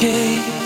okay.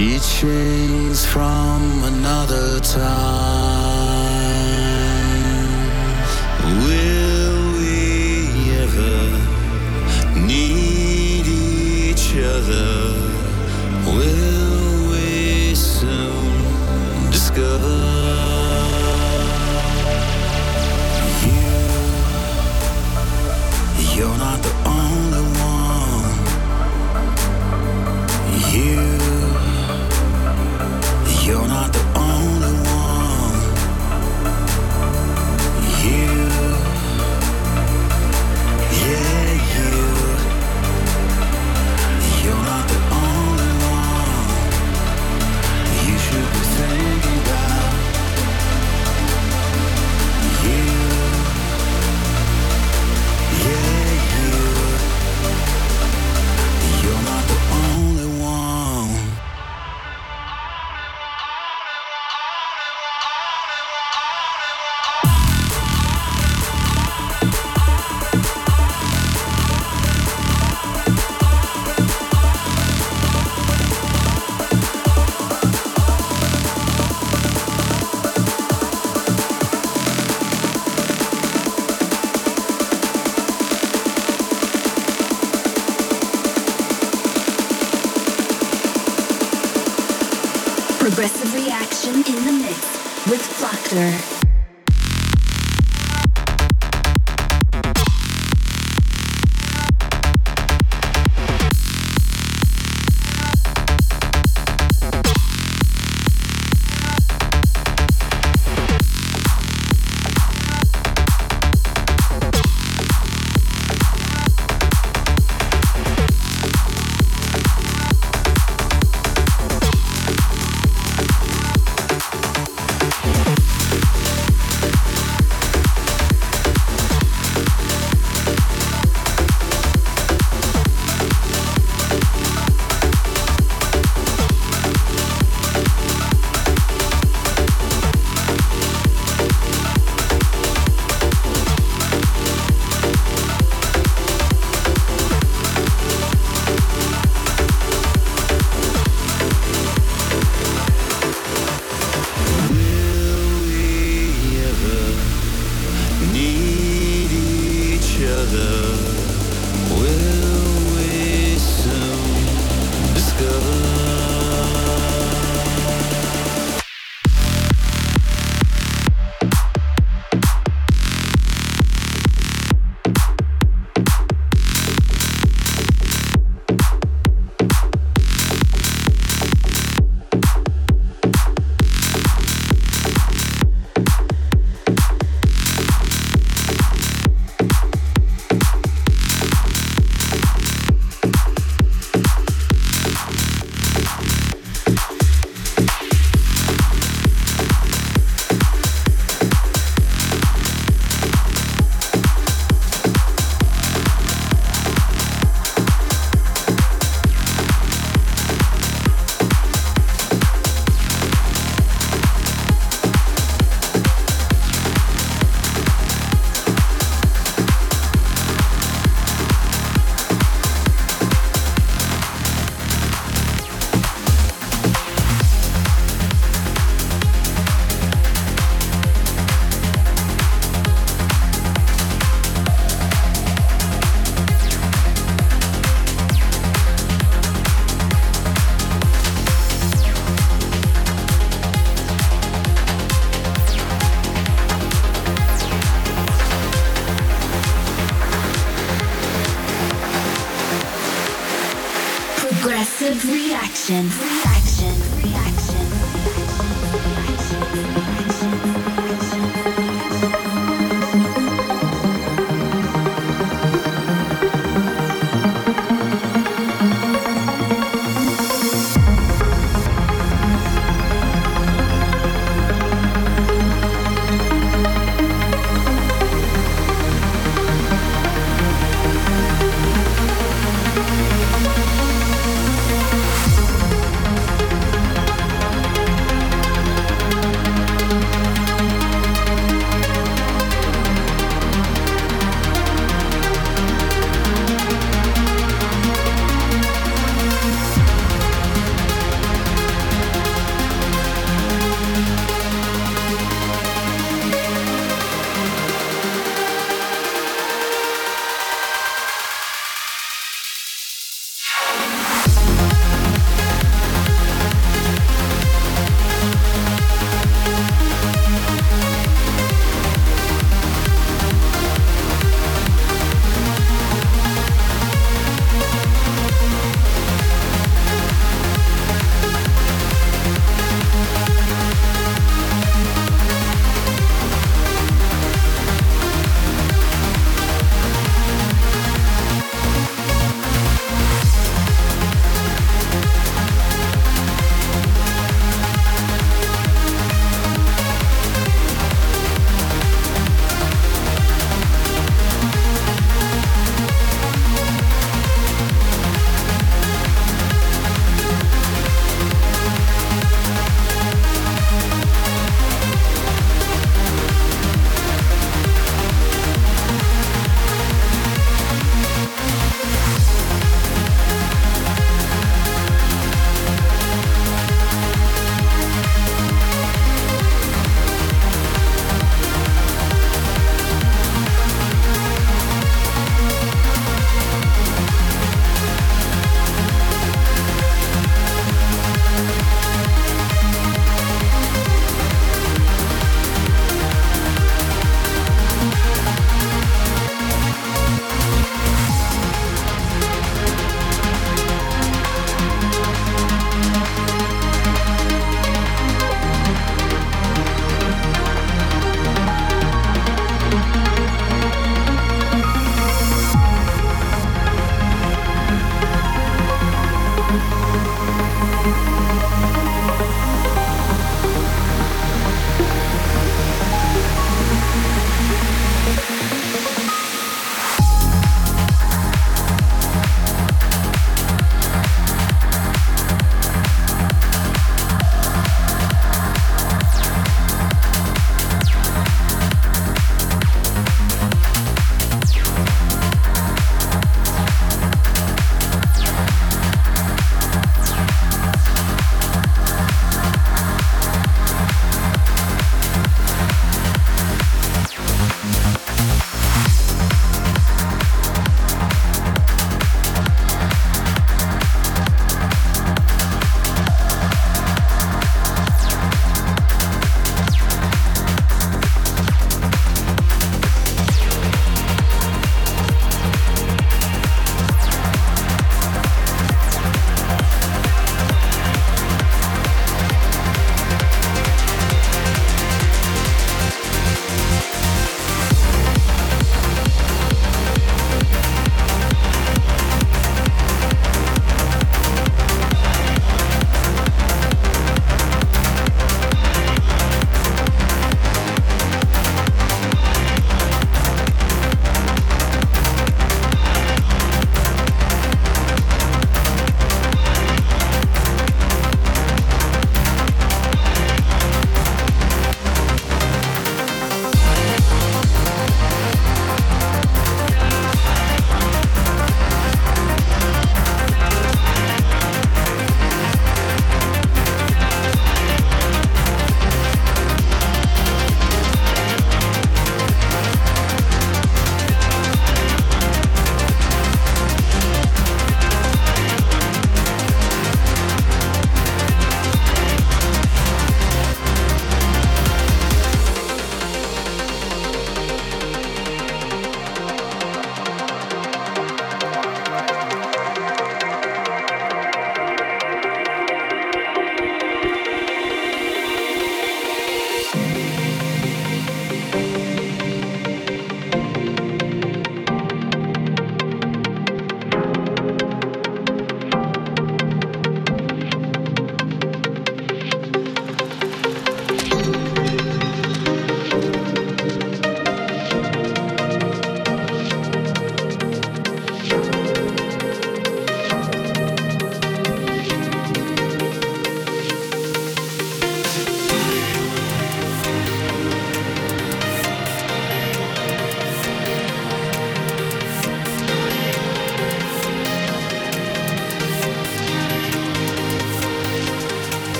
Teachings from another time. With